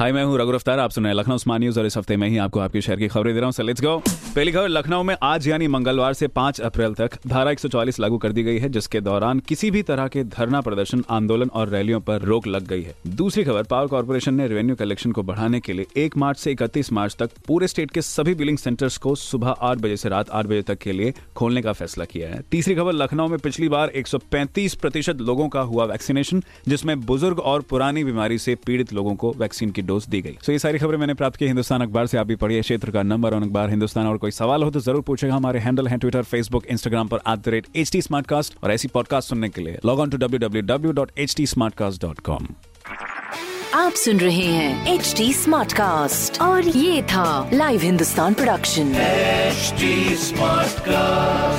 हाय, मैं हूँ रघु अफ्तार आप सुन रहे हैं लखनऊ स्मार्ट न्यूज़ और इस हफ़्ते में ही आपको आपके शहर की खबरें दे रहा हूँ। लेट्स गो पहली खबर, लखनऊ में आज यानी मंगलवार से 5 अप्रैल तक धारा 144 लागू कर दी गई है, जिसके दौरान किसी भी तरह के धरना प्रदर्शन, आंदोलन और रैलियों पर रोक लग गई है। दूसरी खबर, पावर कॉर्पोरेशन ने रेवेन्यू कलेक्शन को बढ़ाने के लिए एक मार्च से इकतीस मार्च तक पूरे स्टेट के सभी बिलिंग सेंटर्स को सुबह आठ बजे से रात आठ बजे तक के लिए खोलने का फैसला किया है। तीसरी खबर, लखनऊ में पिछली बार 135 प्रतिशत लोगों का हुआ वैक्सीनेशन, जिसमें बुज़ुर्ग और पुरानी बीमारी से पीड़ित लोगों को वैक्सीन की डोज दी गई सो ये सारी खबरें मैंने प्राप्त की हिंदुस्तान अखबार से आप भी पढ़िए क्षेत्र का नंबर और अखबार हिंदुस्तान और कोई सवाल हो तो ज़रूर पूछेगा हमारे हैंडल है ट्विटर फेसबुक इंस्टाग्राम पर at the rate H T और ऐसी पॉडकास्ट सुनने के लिए log on to W W W dot H T आप सुन रहे हैं एच डी स्मार्ट कास्ट और ये था live Hindustan production HD Smartcast.